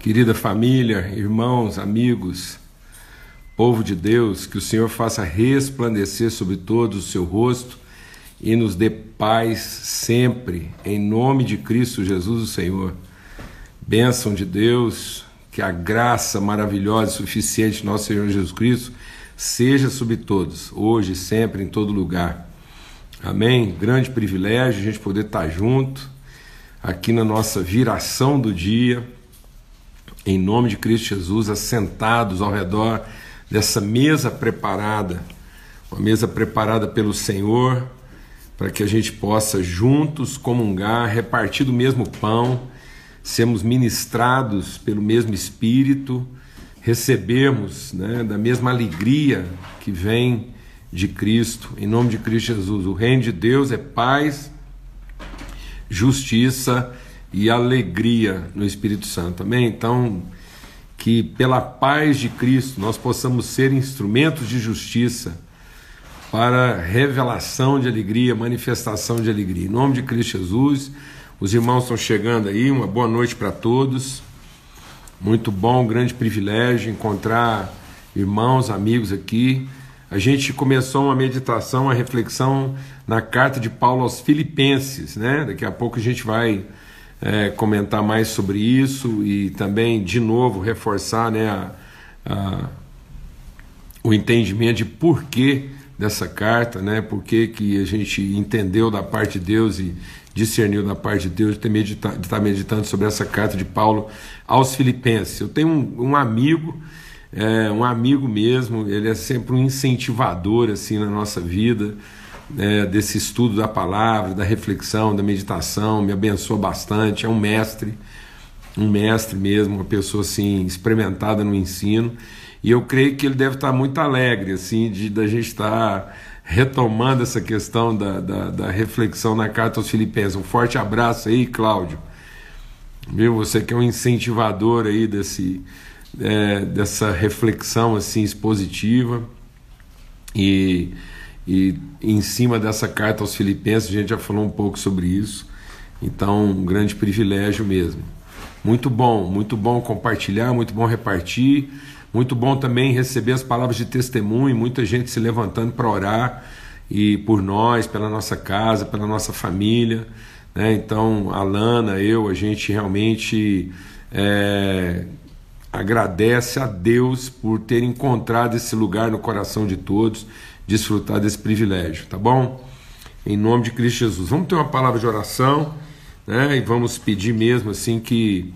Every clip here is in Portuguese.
Querida família, irmãos, amigos, povo de Deus, que o Senhor faça resplandecer sobre todos o seu rosto e nos dê paz sempre, em nome de Cristo Jesus, o Senhor. Bênção de Deus, que a graça maravilhosa e suficiente de nosso Senhor Jesus Cristo seja sobre todos, hoje, sempre, em todo lugar. Amém? Grande privilégio a gente poder estar junto aqui na nossa viração do dia, em nome de Cristo Jesus, assentados ao redor dessa mesa preparada, uma mesa preparada pelo Senhor, para que a gente possa juntos comungar, repartir do mesmo pão, sermos ministrados pelo mesmo Espírito, recebermos né, da mesma alegria que vem de Cristo, em nome de Cristo Jesus. O reino de Deus é paz justiça alegria no Espírito Santo. Amém? Então, que pela paz de Cristo nós possamos ser instrumentos de justiça para revelação de alegria, manifestação de alegria. Em nome de Cristo Jesus, os irmãos estão chegando aí, uma boa noite para todos. Muito bom, grande privilégio encontrar irmãos, amigos aqui. A gente começou uma meditação, uma reflexão na carta de Paulo aos Filipenses, né? Daqui a pouco a gente vai é, comentar mais sobre isso e também, de novo, reforçar né, a, a, o entendimento de porquê dessa carta, né? Por que, que a gente entendeu da parte de Deus e discerniu da parte de Deus de, ter medita, de estar meditando sobre essa carta de Paulo aos Filipenses. Eu tenho um, um amigo, é, um amigo mesmo, ele é sempre um incentivador assim na nossa vida é, desse estudo da palavra, da reflexão, da meditação, me abençoa bastante. É um mestre, um mestre mesmo, uma pessoa assim experimentada no ensino. E eu creio que ele deve estar muito alegre assim de da gente estar retomando essa questão da, da, da reflexão na carta aos Filipenses. Um forte abraço aí, Cláudio. Viu? Você que é um incentivador aí desse, é, dessa reflexão assim expositiva e e em cima dessa carta aos Filipenses, a gente já falou um pouco sobre isso. Então, um grande privilégio mesmo. Muito bom, muito bom compartilhar, muito bom repartir, muito bom também receber as palavras de testemunho, muita gente se levantando para orar e por nós, pela nossa casa, pela nossa família. Né? Então, a Lana, eu, a gente realmente é, agradece a Deus por ter encontrado esse lugar no coração de todos desfrutar desse privilégio, tá bom? Em nome de Cristo Jesus. Vamos ter uma palavra de oração, né? E vamos pedir mesmo assim que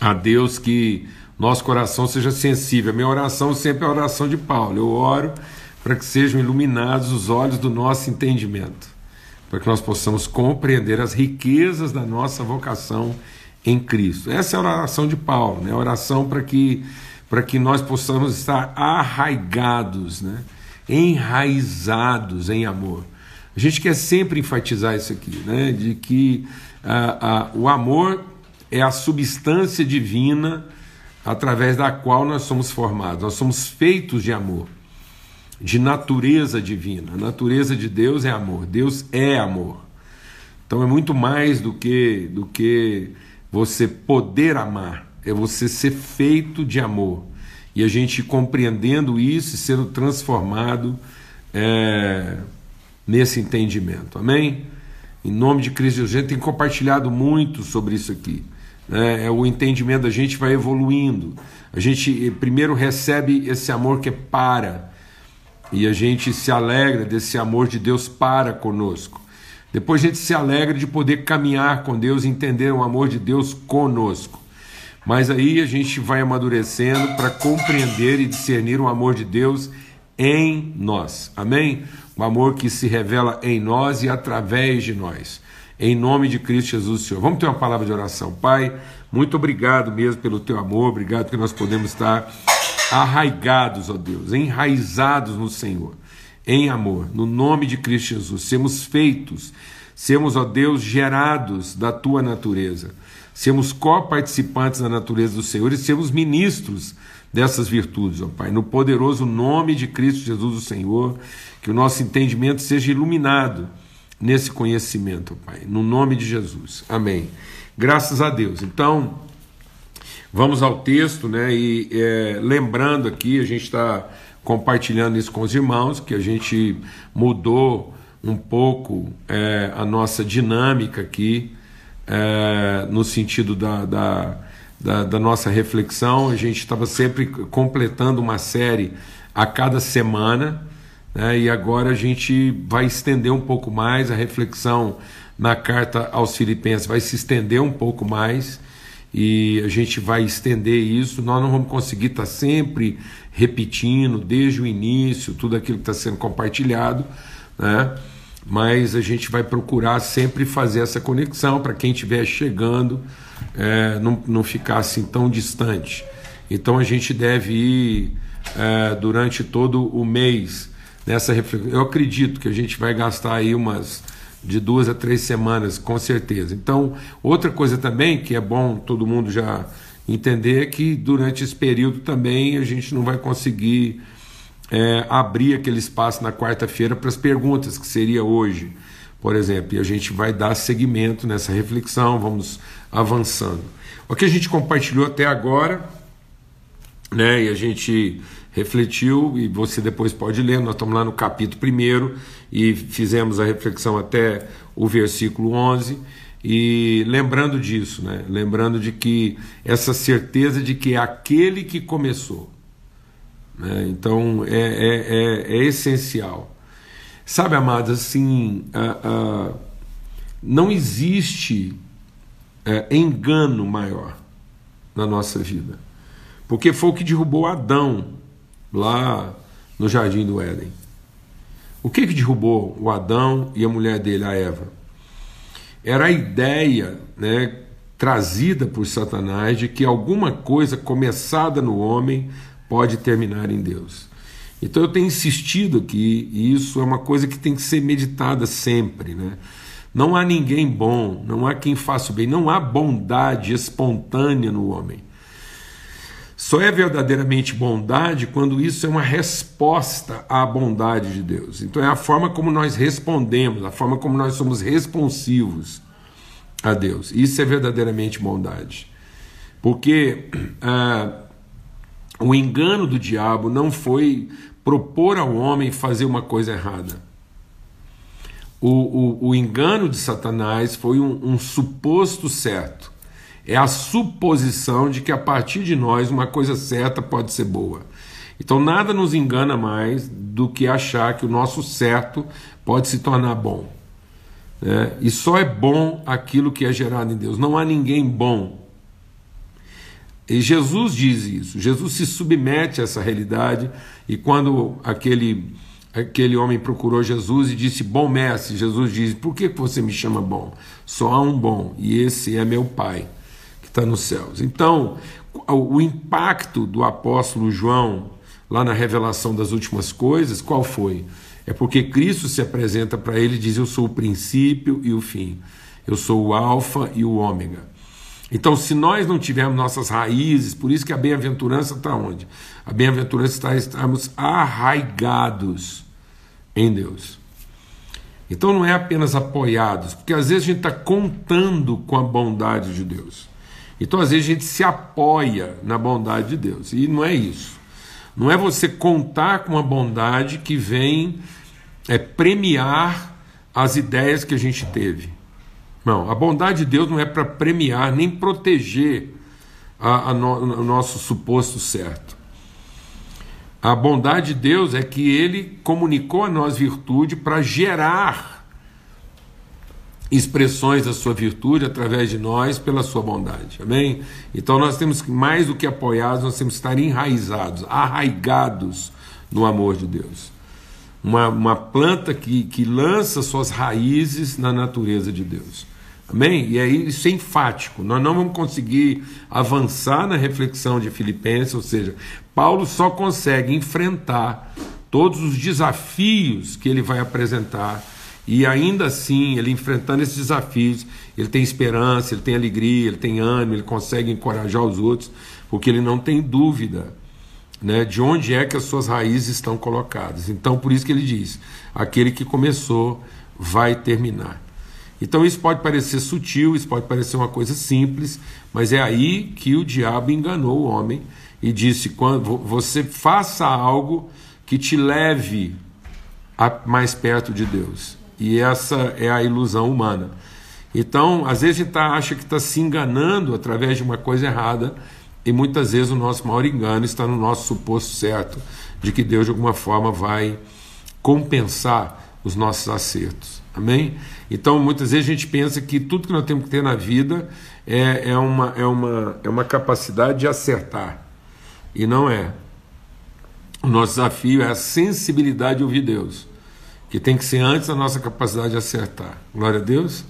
a Deus que nosso coração seja sensível. A minha oração sempre é a oração de Paulo. Eu oro para que sejam iluminados os olhos do nosso entendimento, para que nós possamos compreender as riquezas da nossa vocação em Cristo. Essa é a oração de Paulo, né? A oração para que para que nós possamos estar arraigados, né? Enraizados em amor. A gente quer sempre enfatizar isso aqui, né? de que ah, ah, o amor é a substância divina através da qual nós somos formados. Nós somos feitos de amor, de natureza divina. A natureza de Deus é amor. Deus é amor. Então é muito mais do que do que você poder amar, é você ser feito de amor e a gente compreendendo isso e sendo transformado é, nesse entendimento. Amém? Em nome de Cristo, a gente tem compartilhado muito sobre isso aqui. Né? É, o entendimento da gente vai evoluindo. A gente eh, primeiro recebe esse amor que é para, e a gente se alegra desse amor de Deus para conosco. Depois a gente se alegra de poder caminhar com Deus, entender o amor de Deus conosco. Mas aí a gente vai amadurecendo para compreender e discernir o amor de Deus em nós. Amém? O amor que se revela em nós e através de nós. Em nome de Cristo Jesus, Senhor. Vamos ter uma palavra de oração. Pai, muito obrigado mesmo pelo teu amor, obrigado que nós podemos estar arraigados, ó Deus, enraizados no Senhor, em amor, no nome de Cristo Jesus. Sermos feitos, sermos, ó Deus, gerados da tua natureza sermos coparticipantes da natureza do Senhor e sermos ministros dessas virtudes, ó Pai. No poderoso nome de Cristo Jesus, o Senhor, que o nosso entendimento seja iluminado nesse conhecimento, ó Pai. No nome de Jesus. Amém. Graças a Deus. Então, Vamos ao texto, né? E é, lembrando aqui, a gente está compartilhando isso com os irmãos, que a gente mudou um pouco é, a nossa dinâmica aqui, é, no sentido da, da, da, da nossa reflexão. A gente estava sempre completando uma série a cada semana, né? e agora a gente vai estender um pouco mais a reflexão na carta aos Filipenses, vai se estender um pouco mais e a gente vai estender isso. Nós não vamos conseguir estar sempre repetindo desde o início tudo aquilo que está sendo compartilhado, né? Mas a gente vai procurar sempre fazer essa conexão para quem estiver chegando é, não, não ficar assim tão distante. Então a gente deve ir é, durante todo o mês nessa reflexão. Eu acredito que a gente vai gastar aí umas de duas a três semanas, com certeza. Então, outra coisa também que é bom todo mundo já entender é que durante esse período também a gente não vai conseguir é, abrir aquele espaço na quarta-feira para as perguntas, que seria hoje, por exemplo, e a gente vai dar seguimento nessa reflexão, vamos avançando. O que a gente compartilhou até agora, né, e a gente refletiu, e você depois pode ler, nós estamos lá no capítulo 1 e fizemos a reflexão até o versículo 11. E lembrando disso, né? lembrando de que essa certeza de que é aquele que começou. Né? Então é, é, é, é, essencial. Sabe, amados, assim, não existe é, engano maior na nossa vida. Porque foi o que derrubou Adão lá no jardim do Éden. O que, que derrubou o Adão e a mulher dele, a Eva? Era a ideia né, trazida por Satanás de que alguma coisa começada no homem pode terminar em Deus. Então eu tenho insistido que isso é uma coisa que tem que ser meditada sempre. Né? Não há ninguém bom, não há quem faça o bem, não há bondade espontânea no homem. Só é verdadeiramente bondade quando isso é uma resposta à bondade de Deus. Então é a forma como nós respondemos, a forma como nós somos responsivos a Deus. Isso é verdadeiramente bondade. Porque ah, o engano do diabo não foi propor ao homem fazer uma coisa errada. O, o, o engano de Satanás foi um, um suposto certo é a suposição de que a partir de nós uma coisa certa pode ser boa. Então nada nos engana mais do que achar que o nosso certo pode se tornar bom. Né? E só é bom aquilo que é gerado em Deus. Não há ninguém bom. E Jesus diz isso. Jesus se submete a essa realidade. E quando aquele, aquele homem procurou Jesus e disse: Bom mestre, Jesus diz: Por que você me chama bom? Só há um bom, e esse é meu Pai está nos céus. Então, o impacto do apóstolo João lá na revelação das últimas coisas, qual foi? É porque Cristo se apresenta para ele e diz: Eu sou o princípio e o fim, eu sou o Alfa e o Ômega. Então, se nós não tivermos nossas raízes, por isso que a bem-aventurança está onde? A bem-aventurança está estarmos arraigados em Deus. Então não é apenas apoiados, porque às vezes a gente está contando com a bondade de Deus. Então, às vezes, a gente se apoia na bondade de Deus. E não é isso. Não é você contar com a bondade que vem é, premiar as ideias que a gente teve. Não, a bondade de Deus não é para premiar nem proteger a, a no, o nosso suposto certo. A bondade de Deus é que Ele comunicou a nós virtude para gerar expressões da sua virtude através de nós pela sua bondade. Amém? Então nós temos que, mais do que apoiados, nós temos que estar enraizados, arraigados no amor de Deus. Uma, uma planta que, que lança suas raízes na natureza de Deus. Amém? E aí isso é enfático. Nós não vamos conseguir avançar na reflexão de Filipenses, ou seja, Paulo só consegue enfrentar todos os desafios que ele vai apresentar e ainda assim, ele enfrentando esses desafios, ele tem esperança, ele tem alegria, ele tem ânimo, ele consegue encorajar os outros, porque ele não tem dúvida né, de onde é que as suas raízes estão colocadas. Então, por isso que ele diz: aquele que começou vai terminar. Então isso pode parecer sutil, isso pode parecer uma coisa simples, mas é aí que o diabo enganou o homem e disse: quando você faça algo que te leve mais perto de Deus. E essa é a ilusão humana. Então, às vezes a gente tá, acha que está se enganando através de uma coisa errada, e muitas vezes o nosso maior engano está no nosso suposto certo de que Deus de alguma forma vai compensar os nossos acertos. Amém? Então, muitas vezes a gente pensa que tudo que nós temos que ter na vida é, é, uma, é, uma, é uma capacidade de acertar. E não é. O nosso desafio é a sensibilidade de ouvir Deus, que tem que ser antes da nossa capacidade de acertar. Glória a Deus,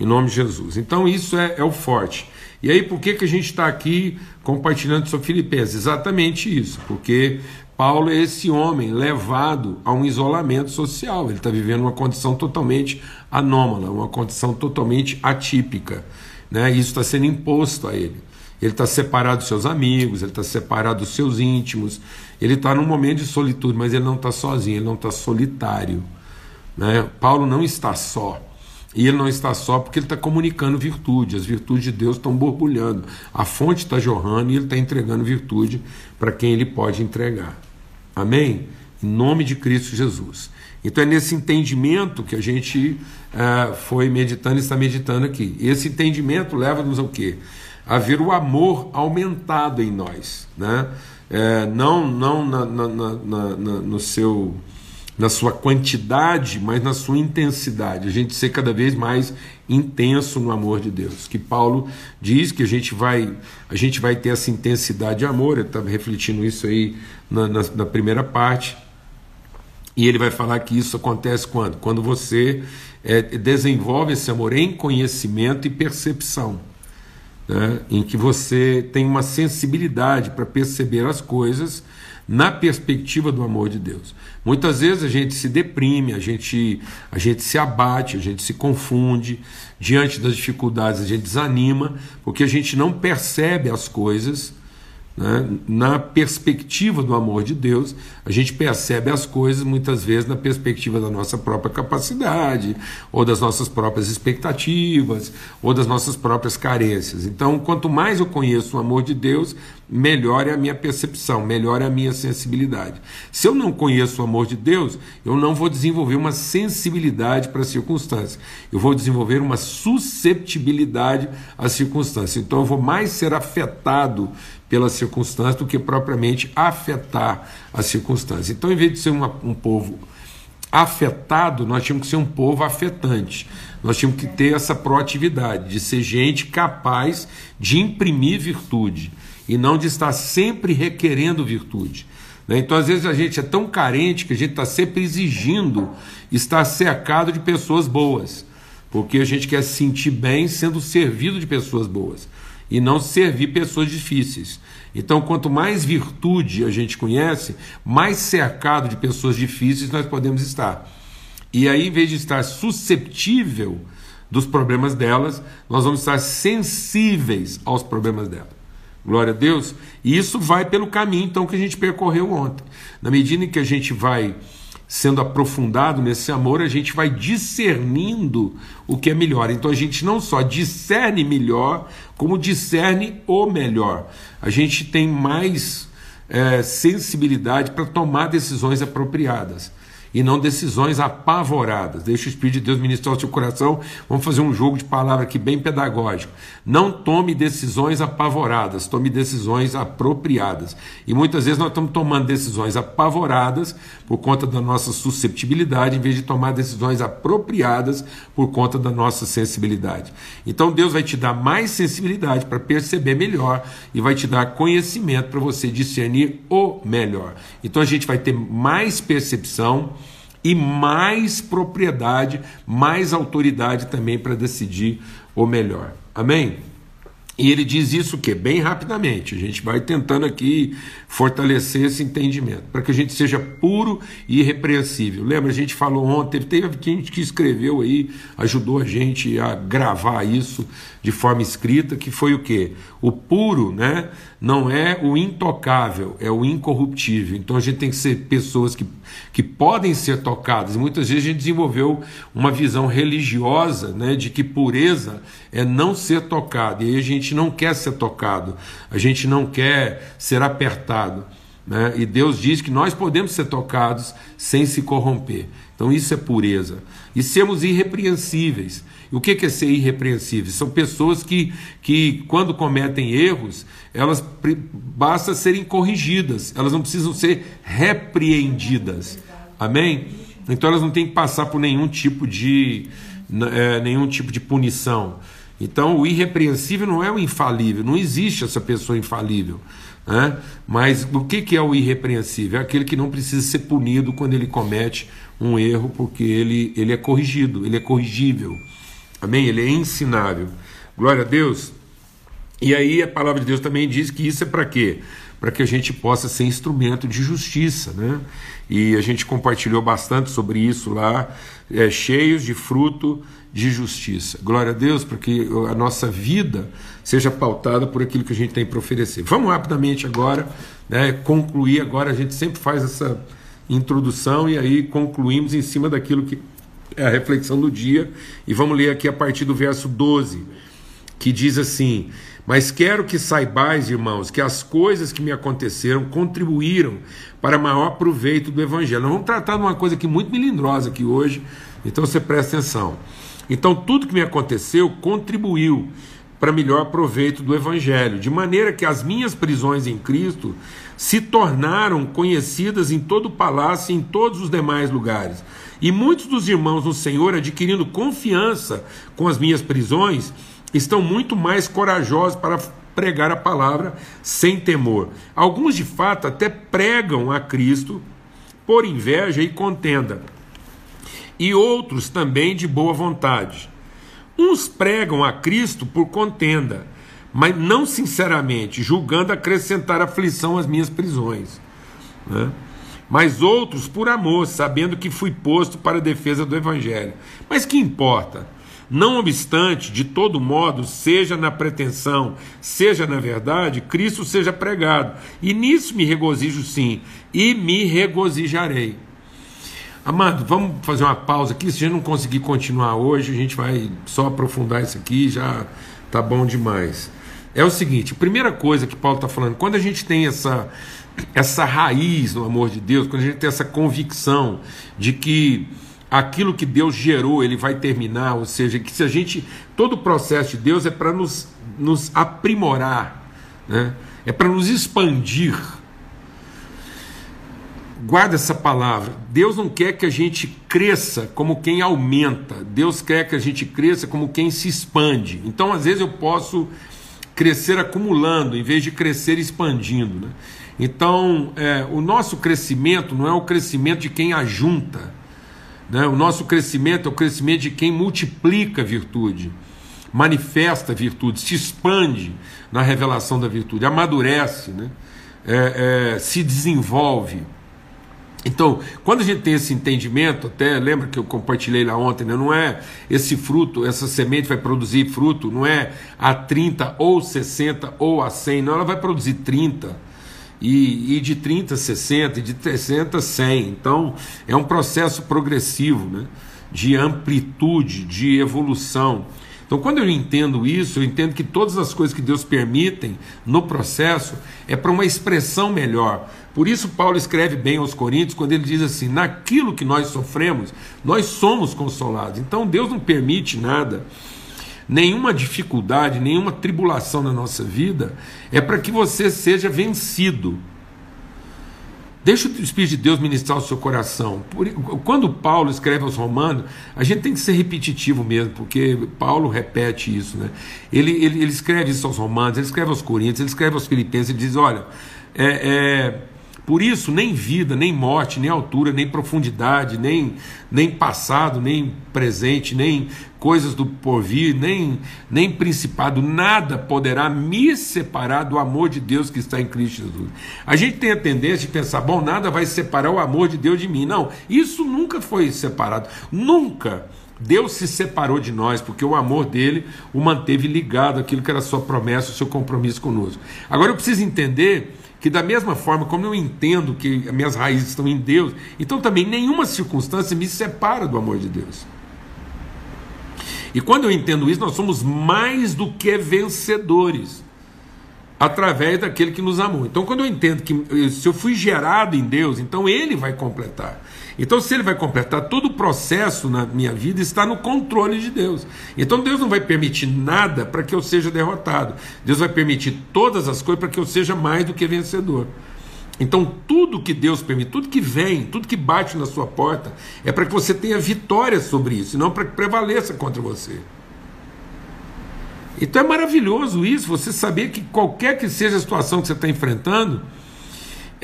em nome de Jesus. Então, isso é, é o forte. E aí, por que, que a gente está aqui compartilhando sobre Filipenses? Exatamente isso, porque Paulo é esse homem levado a um isolamento social. Ele está vivendo uma condição totalmente anômala, uma condição totalmente atípica. Né? Isso está sendo imposto a ele. Ele está separado dos seus amigos, ele está separado dos seus íntimos, ele está num momento de solitude, mas ele não está sozinho, ele não está solitário. Né? Paulo não está só. E ele não está só porque ele está comunicando virtude, as virtudes de Deus estão borbulhando, a fonte está jorrando e ele está entregando virtude para quem ele pode entregar. Amém? Em nome de Cristo Jesus. Então é nesse entendimento que a gente uh, foi meditando e está meditando aqui. Esse entendimento leva-nos ao quê? A ver o amor aumentado em nós. Né? É, não não na, na, na, no seu na sua quantidade, mas na sua intensidade. A gente ser cada vez mais intenso no amor de Deus. Que Paulo diz que a gente vai, a gente vai ter essa intensidade de amor. Ele estava refletindo isso aí na, na, na, primeira parte. E ele vai falar que isso acontece quando? Quando você é, desenvolve esse amor em conhecimento e percepção. Né? Em que você tem uma sensibilidade para perceber as coisas na perspectiva do amor de Deus. Muitas vezes a gente se deprime, a gente, a gente se abate, a gente se confunde, diante das dificuldades a gente desanima, porque a gente não percebe as coisas né? Na perspectiva do amor de Deus, a gente percebe as coisas muitas vezes na perspectiva da nossa própria capacidade, ou das nossas próprias expectativas, ou das nossas próprias carências. Então, quanto mais eu conheço o amor de Deus, melhor é a minha percepção, melhor é a minha sensibilidade. Se eu não conheço o amor de Deus, eu não vou desenvolver uma sensibilidade para as circunstâncias, eu vou desenvolver uma susceptibilidade às circunstâncias. Então, eu vou mais ser afetado pelas circunstâncias do que propriamente afetar as circunstâncias. Então, em vez de ser uma, um povo afetado, nós tínhamos que ser um povo afetante. Nós tínhamos que ter essa proatividade de ser gente capaz de imprimir virtude e não de estar sempre requerendo virtude. Né? Então, às vezes, a gente é tão carente que a gente está sempre exigindo estar cercado de pessoas boas, porque a gente quer se sentir bem sendo servido de pessoas boas e não servir pessoas difíceis. Então, quanto mais virtude a gente conhece, mais cercado de pessoas difíceis nós podemos estar. E aí, em vez de estar susceptível dos problemas delas, nós vamos estar sensíveis aos problemas delas. Glória a Deus. E isso vai pelo caminho então que a gente percorreu ontem. Na medida em que a gente vai sendo aprofundado nesse amor, a gente vai discernindo o que é melhor. Então a gente não só discerne melhor, como discerne o melhor. A gente tem mais é, sensibilidade para tomar decisões apropriadas e não decisões apavoradas. Deixa o Espírito de Deus ministrar o seu coração. Vamos fazer um jogo de palavra aqui bem pedagógico. Não tome decisões apavoradas, tome decisões apropriadas. E muitas vezes nós estamos tomando decisões apavoradas por conta da nossa susceptibilidade, em vez de tomar decisões apropriadas por conta da nossa sensibilidade. Então Deus vai te dar mais sensibilidade para perceber melhor e vai te dar conhecimento para você discernir o melhor. Então a gente vai ter mais percepção e mais propriedade, mais autoridade também para decidir o melhor. Amém? E ele diz isso que bem rapidamente. A gente vai tentando aqui fortalecer esse entendimento, para que a gente seja puro e irrepreensível. Lembra, a gente falou ontem, teve gente que escreveu aí, ajudou a gente a gravar isso de forma escrita, que foi o quê? O puro, né, não é o intocável, é o incorruptível. Então a gente tem que ser pessoas que, que podem ser tocadas. Muitas vezes a gente desenvolveu uma visão religiosa, né, de que pureza é não ser tocado. E aí a gente não quer ser tocado, a gente não quer ser apertado. Né? E Deus diz que nós podemos ser tocados sem se corromper. Então isso é pureza. E sermos irrepreensíveis. O que é ser irrepreensível? São pessoas que, que quando cometem erros, elas basta serem corrigidas, elas não precisam ser repreendidas. Amém? Então elas não têm que passar por nenhum tipo de, é, nenhum tipo de punição. Então o irrepreensível não é o infalível, não existe essa pessoa infalível. Né? Mas o que, que é o irrepreensível? É aquele que não precisa ser punido quando ele comete um erro, porque ele, ele é corrigido, ele é corrigível. Amém? Ele é ensinável. Glória a Deus. E aí a palavra de Deus também diz que isso é para quê? Para que a gente possa ser instrumento de justiça, né? E a gente compartilhou bastante sobre isso lá, é, cheios de fruto de justiça. Glória a Deus, para que a nossa vida seja pautada por aquilo que a gente tem para oferecer. Vamos rapidamente agora, né, concluir agora, a gente sempre faz essa introdução e aí concluímos em cima daquilo que é a reflexão do dia, e vamos ler aqui a partir do verso 12, que diz assim: Mas quero que saibais, irmãos, que as coisas que me aconteceram contribuíram para maior proveito do Evangelho. Nós vamos tratar de uma coisa aqui muito melindrosa aqui hoje, então você presta atenção. Então, tudo que me aconteceu contribuiu para melhor proveito do Evangelho, de maneira que as minhas prisões em Cristo se tornaram conhecidas em todo o palácio e em todos os demais lugares. E muitos dos irmãos no Senhor, adquirindo confiança com as minhas prisões, estão muito mais corajosos para pregar a palavra sem temor. Alguns, de fato, até pregam a Cristo por inveja e contenda, e outros também de boa vontade. Uns pregam a Cristo por contenda, mas não sinceramente, julgando acrescentar aflição às minhas prisões. Né? Mas outros por amor, sabendo que fui posto para a defesa do Evangelho. Mas que importa? Não obstante, de todo modo, seja na pretensão, seja na verdade, Cristo seja pregado. E nisso me regozijo sim, e me regozijarei. Amado, vamos fazer uma pausa aqui. Se a gente não conseguir continuar hoje, a gente vai só aprofundar isso aqui, já tá bom demais é o seguinte: a primeira coisa que Paulo está falando, quando a gente tem essa, essa raiz no amor de Deus, quando a gente tem essa convicção de que aquilo que Deus gerou ele vai terminar, ou seja, que se a gente. Todo o processo de Deus é para nos, nos aprimorar, né? é para nos expandir. Guarda essa palavra. Deus não quer que a gente cresça como quem aumenta. Deus quer que a gente cresça como quem se expande. Então, às vezes, eu posso crescer acumulando, em vez de crescer expandindo. Né? Então, é, o nosso crescimento não é o crescimento de quem ajunta, né? o nosso crescimento é o crescimento de quem multiplica a virtude, manifesta a virtude, se expande na revelação da virtude, amadurece, né? É, é, se desenvolve. Então, quando a gente tem esse entendimento, até lembra que eu compartilhei lá ontem, né? não é esse fruto, essa semente vai produzir fruto, não é a 30 ou 60 ou a 100, não, ela vai produzir 30. E, e de 30 a 60, e de 60 a 100. Então, é um processo progressivo, né? de amplitude, de evolução. Então, quando eu entendo isso, eu entendo que todas as coisas que Deus permitem no processo é para uma expressão melhor. Por isso, Paulo escreve bem aos Coríntios quando ele diz assim: naquilo que nós sofremos, nós somos consolados. Então, Deus não permite nada, nenhuma dificuldade, nenhuma tribulação na nossa vida, é para que você seja vencido. Deixa o Espírito de Deus ministrar o seu coração. Quando Paulo escreve aos Romanos, a gente tem que ser repetitivo mesmo, porque Paulo repete isso. Né? Ele, ele, ele escreve isso aos Romanos, ele escreve aos Coríntios, ele escreve aos Filipenses, ele diz: olha, é, é, Por isso, nem vida, nem morte, nem altura, nem profundidade, nem, nem passado, nem presente, nem coisas do porvir, nem, nem principado, nada poderá me separar do amor de Deus que está em Cristo Jesus. A gente tem a tendência de pensar, bom, nada vai separar o amor de Deus de mim. Não, isso nunca foi separado. Nunca. Deus se separou de nós porque o amor dele o manteve ligado àquilo que era sua promessa, o seu compromisso conosco. Agora eu preciso entender que da mesma forma como eu entendo que as minhas raízes estão em Deus, então também nenhuma circunstância me separa do amor de Deus. E quando eu entendo isso, nós somos mais do que vencedores através daquele que nos amou. Então, quando eu entendo que se eu fui gerado em Deus, então Ele vai completar. Então, se Ele vai completar, todo o processo na minha vida está no controle de Deus. Então, Deus não vai permitir nada para que eu seja derrotado. Deus vai permitir todas as coisas para que eu seja mais do que vencedor. Então, tudo que Deus permite, tudo que vem, tudo que bate na sua porta, é para que você tenha vitória sobre isso, não para que prevaleça contra você. Então é maravilhoso isso, você saber que qualquer que seja a situação que você está enfrentando,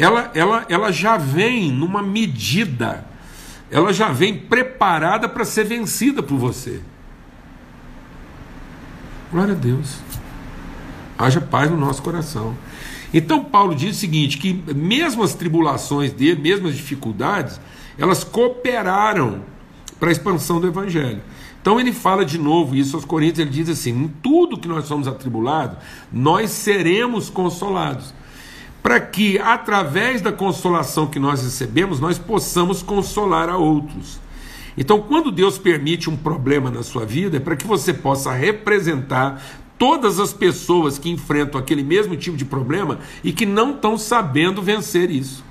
ela, ela, ela já vem numa medida, ela já vem preparada para ser vencida por você. Glória a Deus. Haja paz no nosso coração. Então Paulo diz o seguinte: que mesmo as tribulações dele, mesmo as dificuldades, elas cooperaram para a expansão do evangelho. Então ele fala de novo isso aos Coríntios, ele diz assim: em tudo que nós somos atribulados, nós seremos consolados, para que através da consolação que nós recebemos, nós possamos consolar a outros. Então, quando Deus permite um problema na sua vida, é para que você possa representar todas as pessoas que enfrentam aquele mesmo tipo de problema e que não estão sabendo vencer isso.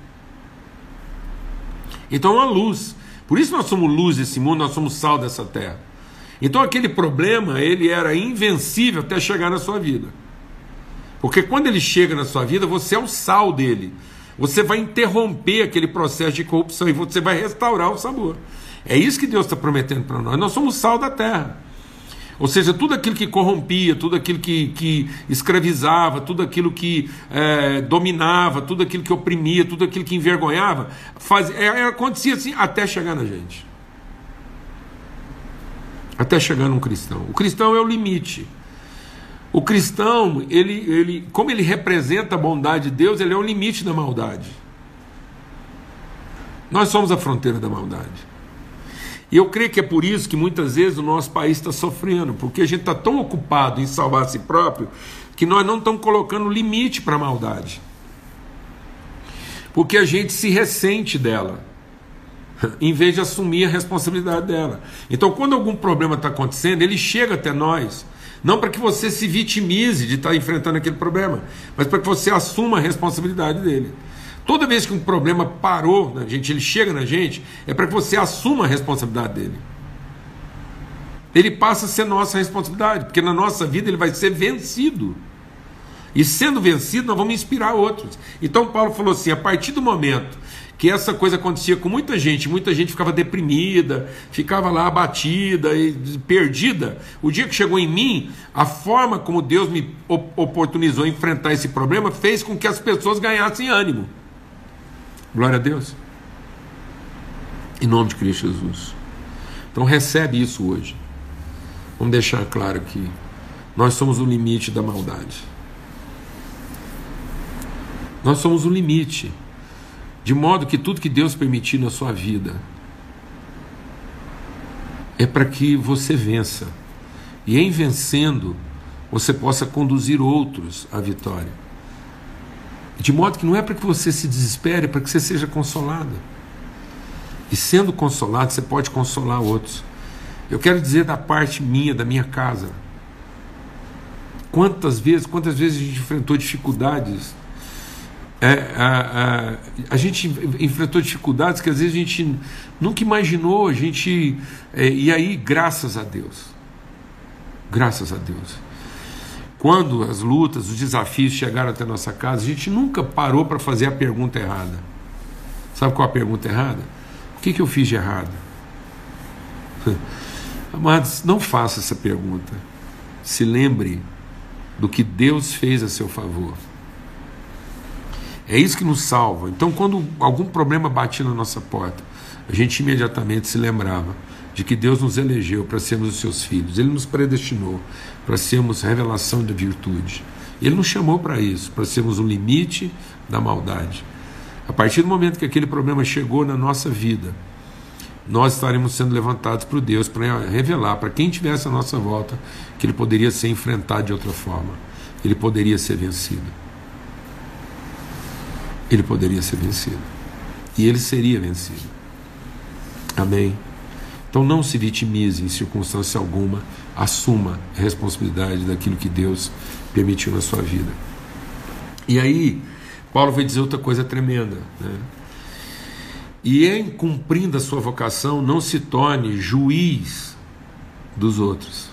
Então, a luz. Por isso nós somos luz desse mundo, nós somos sal dessa terra. Então aquele problema, ele era invencível até chegar na sua vida. Porque quando ele chega na sua vida, você é o sal dele. Você vai interromper aquele processo de corrupção e você vai restaurar o sabor. É isso que Deus está prometendo para nós. Nós somos sal da terra. Ou seja, tudo aquilo que corrompia, tudo aquilo que, que escravizava, tudo aquilo que é, dominava, tudo aquilo que oprimia, tudo aquilo que envergonhava, faz, é, acontecia assim até chegar na gente até chegar num cristão. O cristão é o limite. O cristão, ele, ele, como ele representa a bondade de Deus, ele é o limite da maldade. Nós somos a fronteira da maldade. E eu creio que é por isso que muitas vezes o nosso país está sofrendo, porque a gente está tão ocupado em salvar a si próprio que nós não estamos colocando limite para a maldade. Porque a gente se ressente dela. em vez de assumir a responsabilidade dela. Então, quando algum problema está acontecendo, ele chega até nós. Não para que você se vitimize de estar tá enfrentando aquele problema, mas para que você assuma a responsabilidade dele. Toda vez que um problema parou na gente, ele chega na gente, é para que você assuma a responsabilidade dele. Ele passa a ser nossa responsabilidade, porque na nossa vida ele vai ser vencido. E sendo vencido, nós vamos inspirar outros. Então Paulo falou assim: a partir do momento que essa coisa acontecia com muita gente, muita gente ficava deprimida, ficava lá abatida e perdida. O dia que chegou em mim, a forma como Deus me oportunizou enfrentar esse problema fez com que as pessoas ganhassem ânimo. Glória a Deus. Em nome de Cristo Jesus. Então recebe isso hoje. Vamos deixar claro que nós somos o limite da maldade. Nós somos o limite. De modo que tudo que Deus permitir na sua vida é para que você vença. E em vencendo, você possa conduzir outros à vitória. De modo que não é para que você se desespere, é para que você seja consolado. E sendo consolado, você pode consolar outros. Eu quero dizer da parte minha, da minha casa. Quantas vezes, quantas vezes a gente enfrentou dificuldades é, a, a, a, gente enfrentou dificuldades que às vezes a gente nunca imaginou, a gente. É, e aí, graças a Deus. Graças a Deus. Quando as lutas, os desafios chegaram até nossa casa, a gente nunca parou para fazer a pergunta errada. Sabe qual a pergunta errada? O que, que eu fiz de errado? Amados, não faça essa pergunta. Se lembre do que Deus fez a seu favor. É isso que nos salva. Então, quando algum problema batia na nossa porta, a gente imediatamente se lembrava de que Deus nos elegeu para sermos os seus filhos. Ele nos predestinou para sermos revelação da virtude. Ele nos chamou para isso, para sermos o limite da maldade. A partir do momento que aquele problema chegou na nossa vida, nós estaremos sendo levantados por Deus para revelar para quem tivesse a nossa volta que ele poderia ser enfrentado de outra forma. Ele poderia ser vencido. Ele poderia ser vencido. E ele seria vencido. Amém. Então não se vitimize em circunstância alguma, assuma a responsabilidade daquilo que Deus permitiu na sua vida. E aí, Paulo vai dizer outra coisa tremenda. Né? E em cumprindo a sua vocação, não se torne juiz dos outros.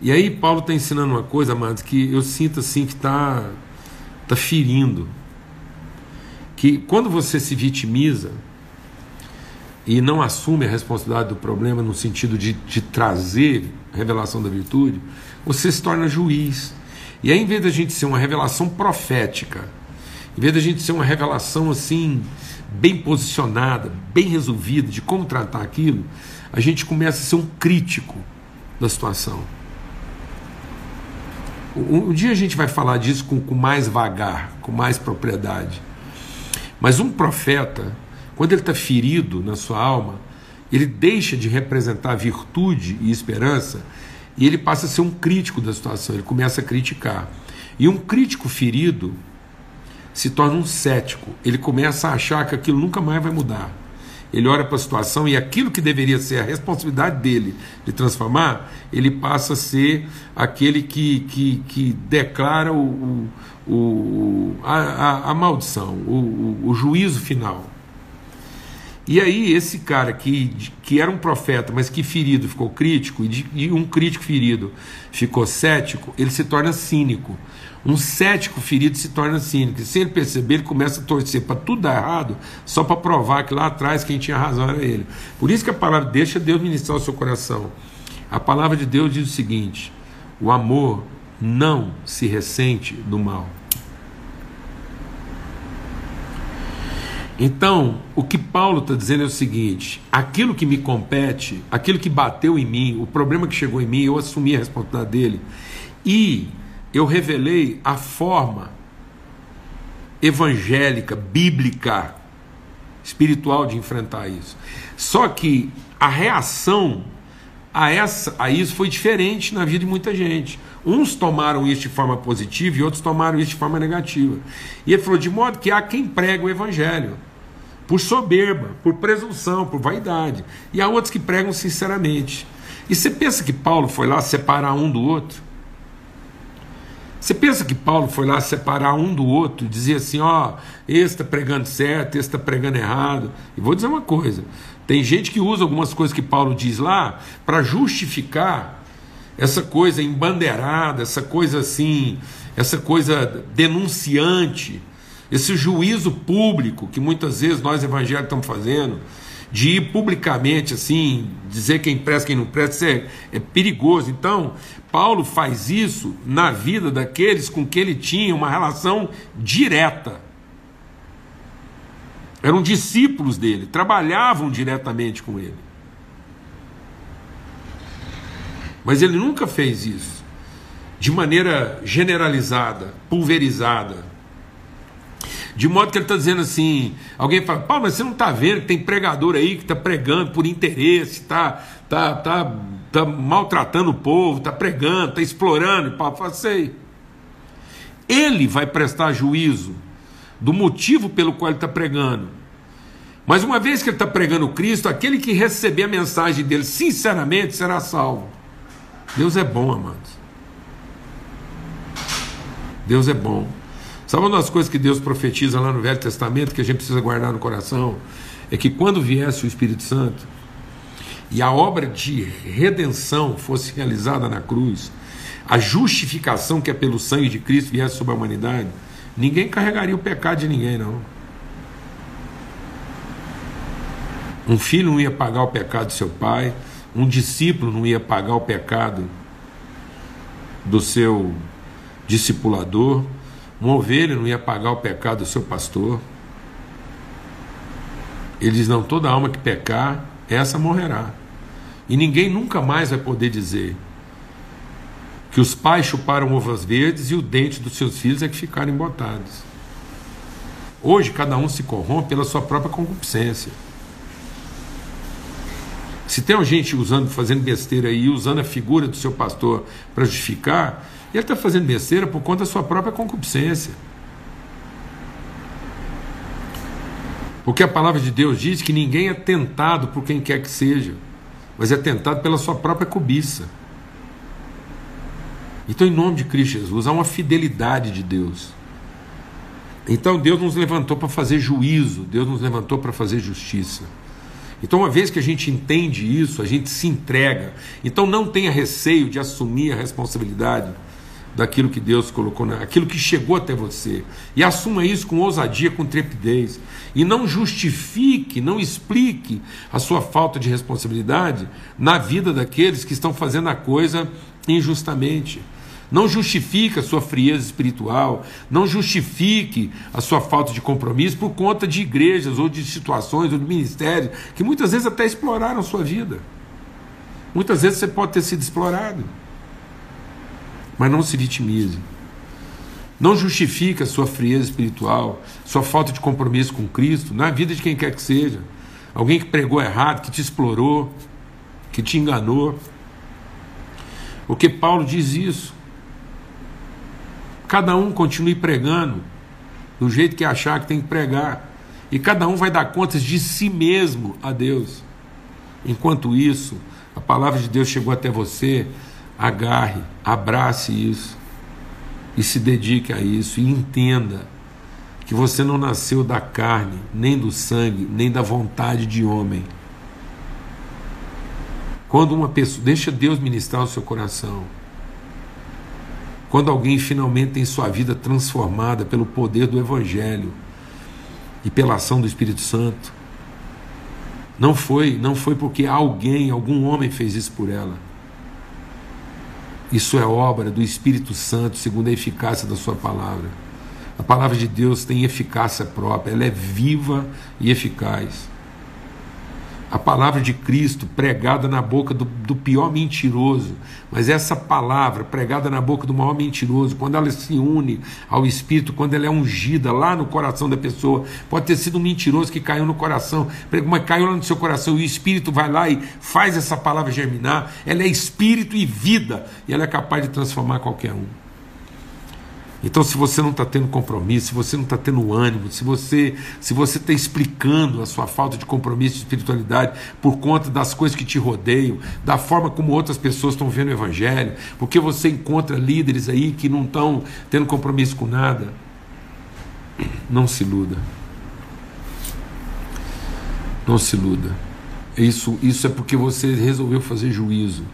E aí, Paulo está ensinando uma coisa, amados, que eu sinto assim que está tá ferindo. Que quando você se vitimiza e não assume a responsabilidade do problema no sentido de, de trazer revelação da virtude, você se torna juiz. E aí, em vez da gente ser uma revelação profética, em vez da gente ser uma revelação assim, bem posicionada, bem resolvida de como tratar aquilo, a gente começa a ser um crítico da situação. Um, um dia a gente vai falar disso com, com mais vagar, com mais propriedade. Mas um profeta, quando ele está ferido na sua alma, ele deixa de representar virtude e esperança e ele passa a ser um crítico da situação, ele começa a criticar. E um crítico ferido se torna um cético, ele começa a achar que aquilo nunca mais vai mudar. Ele olha para a situação e aquilo que deveria ser a responsabilidade dele de transformar, ele passa a ser aquele que, que, que declara o, o, a, a, a, maldição, o, o, o juízo final. E aí, esse cara que, que era um profeta, mas que ferido ficou crítico, e, de, e um crítico ferido ficou cético, ele se torna cínico. Um cético ferido se torna cínico. E sem ele perceber, ele começa a torcer para tudo dar errado, só para provar que lá atrás quem tinha razão era ele. Por isso que a palavra deixa Deus ministrar o seu coração. A palavra de Deus diz o seguinte: o amor não se ressente do mal. Então, o que Paulo está dizendo é o seguinte: aquilo que me compete, aquilo que bateu em mim, o problema que chegou em mim, eu assumi a responsabilidade dele e eu revelei a forma evangélica, bíblica, espiritual de enfrentar isso. Só que a reação a, essa, a isso foi diferente na vida de muita gente. Uns tomaram isso de forma positiva e outros tomaram isso de forma negativa. E ele falou: de modo que há quem prega o evangelho por soberba, por presunção, por vaidade. E há outros que pregam sinceramente. E você pensa que Paulo foi lá separar um do outro? Você pensa que Paulo foi lá separar um do outro, dizer assim: ó, esse está pregando certo, esse está pregando errado. E vou dizer uma coisa: tem gente que usa algumas coisas que Paulo diz lá para justificar essa coisa embandeirada, essa coisa assim, essa coisa denunciante, esse juízo público que muitas vezes nós evangélicos estamos fazendo, de ir publicamente assim, dizer quem presta, quem não presta, é, é perigoso. Então, Paulo faz isso na vida daqueles com que ele tinha uma relação direta. Eram discípulos dele, trabalhavam diretamente com ele. Mas ele nunca fez isso de maneira generalizada, pulverizada. De modo que ele está dizendo assim: alguém fala, Paulo, mas você não está vendo que tem pregador aí que está pregando por interesse, está tá, tá está maltratando o povo, está pregando, está explorando. E Paulo sei. Ele vai prestar juízo do motivo pelo qual ele está pregando. Mas uma vez que ele está pregando Cristo, aquele que receber a mensagem dele sinceramente será salvo. Deus é bom, amados. Deus é bom. Sabe uma das coisas que Deus profetiza lá no Velho Testamento que a gente precisa guardar no coração? É que quando viesse o Espírito Santo, e a obra de redenção fosse realizada na cruz, a justificação que é pelo sangue de Cristo viesse sobre a humanidade, ninguém carregaria o pecado de ninguém, não. Um filho não ia pagar o pecado do seu pai, um discípulo não ia pagar o pecado do seu discipulador, Uma ovelha não ia pagar o pecado do seu pastor. Ele diz: não, toda alma que pecar, essa morrerá. E ninguém nunca mais vai poder dizer que os pais chuparam uvas verdes e o dente dos seus filhos é que ficaram embotados. Hoje cada um se corrompe pela sua própria concupiscência. Se tem gente usando, fazendo besteira aí, usando a figura do seu pastor para justificar, ele está fazendo besteira por conta da sua própria concupiscência. Porque a palavra de Deus diz que ninguém é tentado por quem quer que seja, mas é tentado pela sua própria cobiça. Então, em nome de Cristo Jesus, há uma fidelidade de Deus. Então, Deus nos levantou para fazer juízo, Deus nos levantou para fazer justiça. Então, uma vez que a gente entende isso, a gente se entrega. Então, não tenha receio de assumir a responsabilidade daquilo que Deus colocou, aquilo que chegou até você. E assuma isso com ousadia, com trepidez. E não justifique, não explique a sua falta de responsabilidade na vida daqueles que estão fazendo a coisa injustamente. Não justifique a sua frieza espiritual, não justifique a sua falta de compromisso por conta de igrejas ou de situações ou de ministérios que muitas vezes até exploraram sua vida. Muitas vezes você pode ter sido explorado. Mas não se vitimize. Não justifique a sua frieza espiritual, sua falta de compromisso com Cristo na vida de quem quer que seja. Alguém que pregou errado, que te explorou, que te enganou. Porque Paulo diz isso. Cada um continue pregando do jeito que achar que tem que pregar. E cada um vai dar contas de si mesmo a Deus. Enquanto isso, a palavra de Deus chegou até você, agarre, abrace isso e se dedique a isso e entenda que você não nasceu da carne, nem do sangue, nem da vontade de homem. Quando uma pessoa, deixa Deus ministrar o seu coração. Quando alguém finalmente tem sua vida transformada pelo poder do Evangelho e pela ação do Espírito Santo, não foi, não foi porque alguém, algum homem fez isso por ela. Isso é obra do Espírito Santo, segundo a eficácia da sua palavra. A palavra de Deus tem eficácia própria, ela é viva e eficaz a palavra de Cristo pregada na boca do, do, pior mentiroso, mas essa palavra pregada na boca do maior mentiroso, quando ela se une ao Espírito, quando ela é ungida lá no coração da pessoa, pode ter sido um mentiroso que caiu no coração, mas caiu lá no seu coração. E o Espírito vai lá e faz essa palavra germinar, ela é Espírito e vida, e ela é capaz de transformar qualquer um. Então, se você não está tendo compromisso, se você não está tendo ânimo, se você se você está explicando a sua falta de compromisso de espiritualidade por conta das coisas que te rodeiam, da forma como outras pessoas estão vendo o Evangelho, porque você encontra líderes aí que não estão tendo compromisso com nada, não se iluda. Não se iluda. Isso, isso é porque você resolveu fazer juízo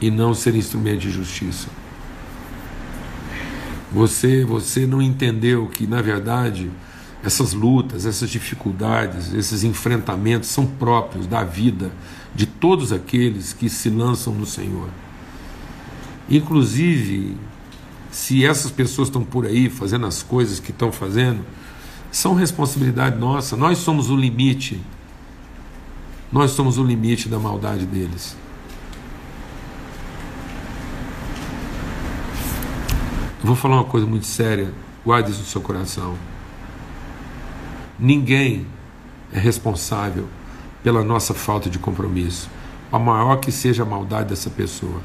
e não ser instrumento de justiça. Você, você não entendeu que, na verdade, essas lutas, essas dificuldades, esses enfrentamentos são próprios da vida de todos aqueles que se lançam no Senhor. Inclusive, se essas pessoas estão por aí fazendo as coisas que estão fazendo, são responsabilidade nossa. Nós somos o limite. Nós somos o limite da maldade deles. Eu vou falar uma coisa muito séria, guarde isso no seu coração. Ninguém é responsável pela nossa falta de compromisso, a maior que seja a maldade dessa pessoa.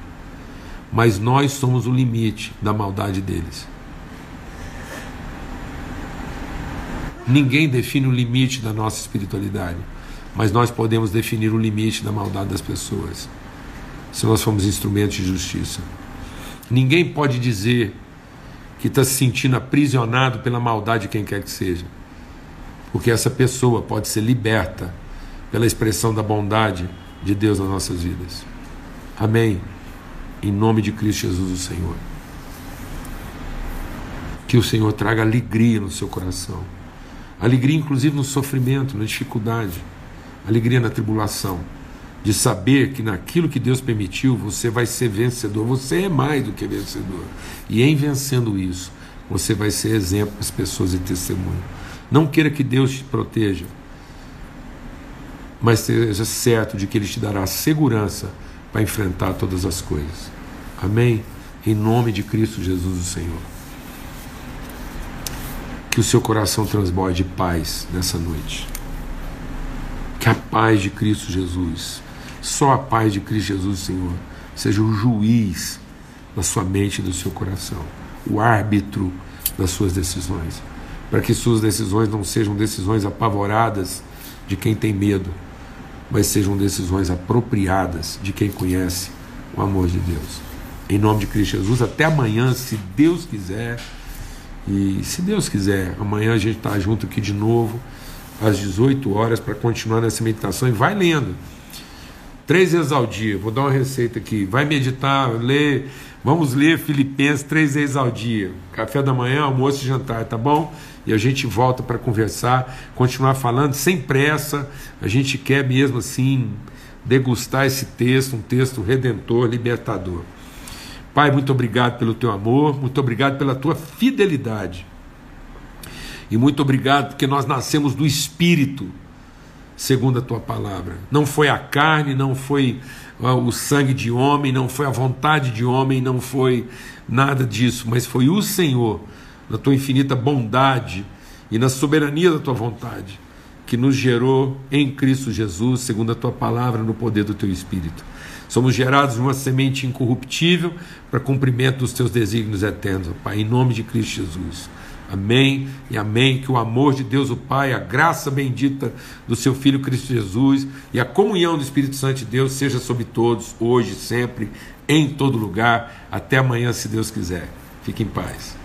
Mas nós somos o limite da maldade deles. Ninguém define o limite da nossa espiritualidade, mas nós podemos definir o limite da maldade das pessoas, se nós formos instrumentos de justiça. Ninguém pode dizer que está se sentindo aprisionado pela maldade de quem quer que seja. Porque essa pessoa pode ser liberta pela expressão da bondade de Deus nas nossas vidas. Amém. Em nome de Cristo Jesus, o Senhor. Que o Senhor traga alegria no seu coração. Alegria, inclusive, no sofrimento, na dificuldade. Alegria na tribulação de saber que naquilo que Deus permitiu você vai ser vencedor. Você é mais do que vencedor. E em vencendo isso, você vai ser exemplo para as pessoas e testemunho. Não queira que Deus te proteja, mas seja certo de que Ele te dará segurança para enfrentar todas as coisas. Amém? Em nome de Cristo Jesus, o Senhor. Que o seu coração transborde paz nessa noite. Que a paz de Cristo Jesus, só a paz de Cristo Jesus, Senhor, seja o juiz da sua mente e do seu coração, o árbitro das suas decisões, para que suas decisões não sejam decisões apavoradas de quem tem medo, mas sejam decisões apropriadas de quem conhece o amor de Deus. Em nome de Cristo Jesus, até amanhã, se Deus quiser. E se Deus quiser, amanhã a gente está junto aqui de novo, às 18 horas, para continuar nessa meditação. E vai lendo. Três vezes ao dia. Vou dar uma receita aqui. Vai meditar, ler. Vamos ler Filipenses três vezes ao dia. Café da manhã, almoço e jantar, tá bom? E a gente volta para conversar, continuar falando sem pressa. A gente quer mesmo assim degustar esse texto, um texto redentor, libertador. Pai, muito obrigado pelo teu amor, muito obrigado pela tua fidelidade. E muito obrigado porque nós nascemos do Espírito, segundo a tua palavra. Não foi a carne, não foi ah, o sangue de homem, não foi a vontade de homem, não foi nada disso, mas foi o Senhor, na tua infinita bondade e na soberania da tua vontade, que nos gerou em Cristo Jesus, segundo a tua palavra, no poder do teu Espírito. Somos gerados uma semente incorruptível para cumprimento dos teus desígnios eternos, Pai, em nome de Cristo Jesus. Amém e amém. Que o amor de Deus, o Pai, a graça bendita do seu Filho Cristo Jesus e a comunhão do Espírito Santo de Deus seja sobre todos, hoje, sempre, em todo lugar. Até amanhã, se Deus quiser. Fique em paz.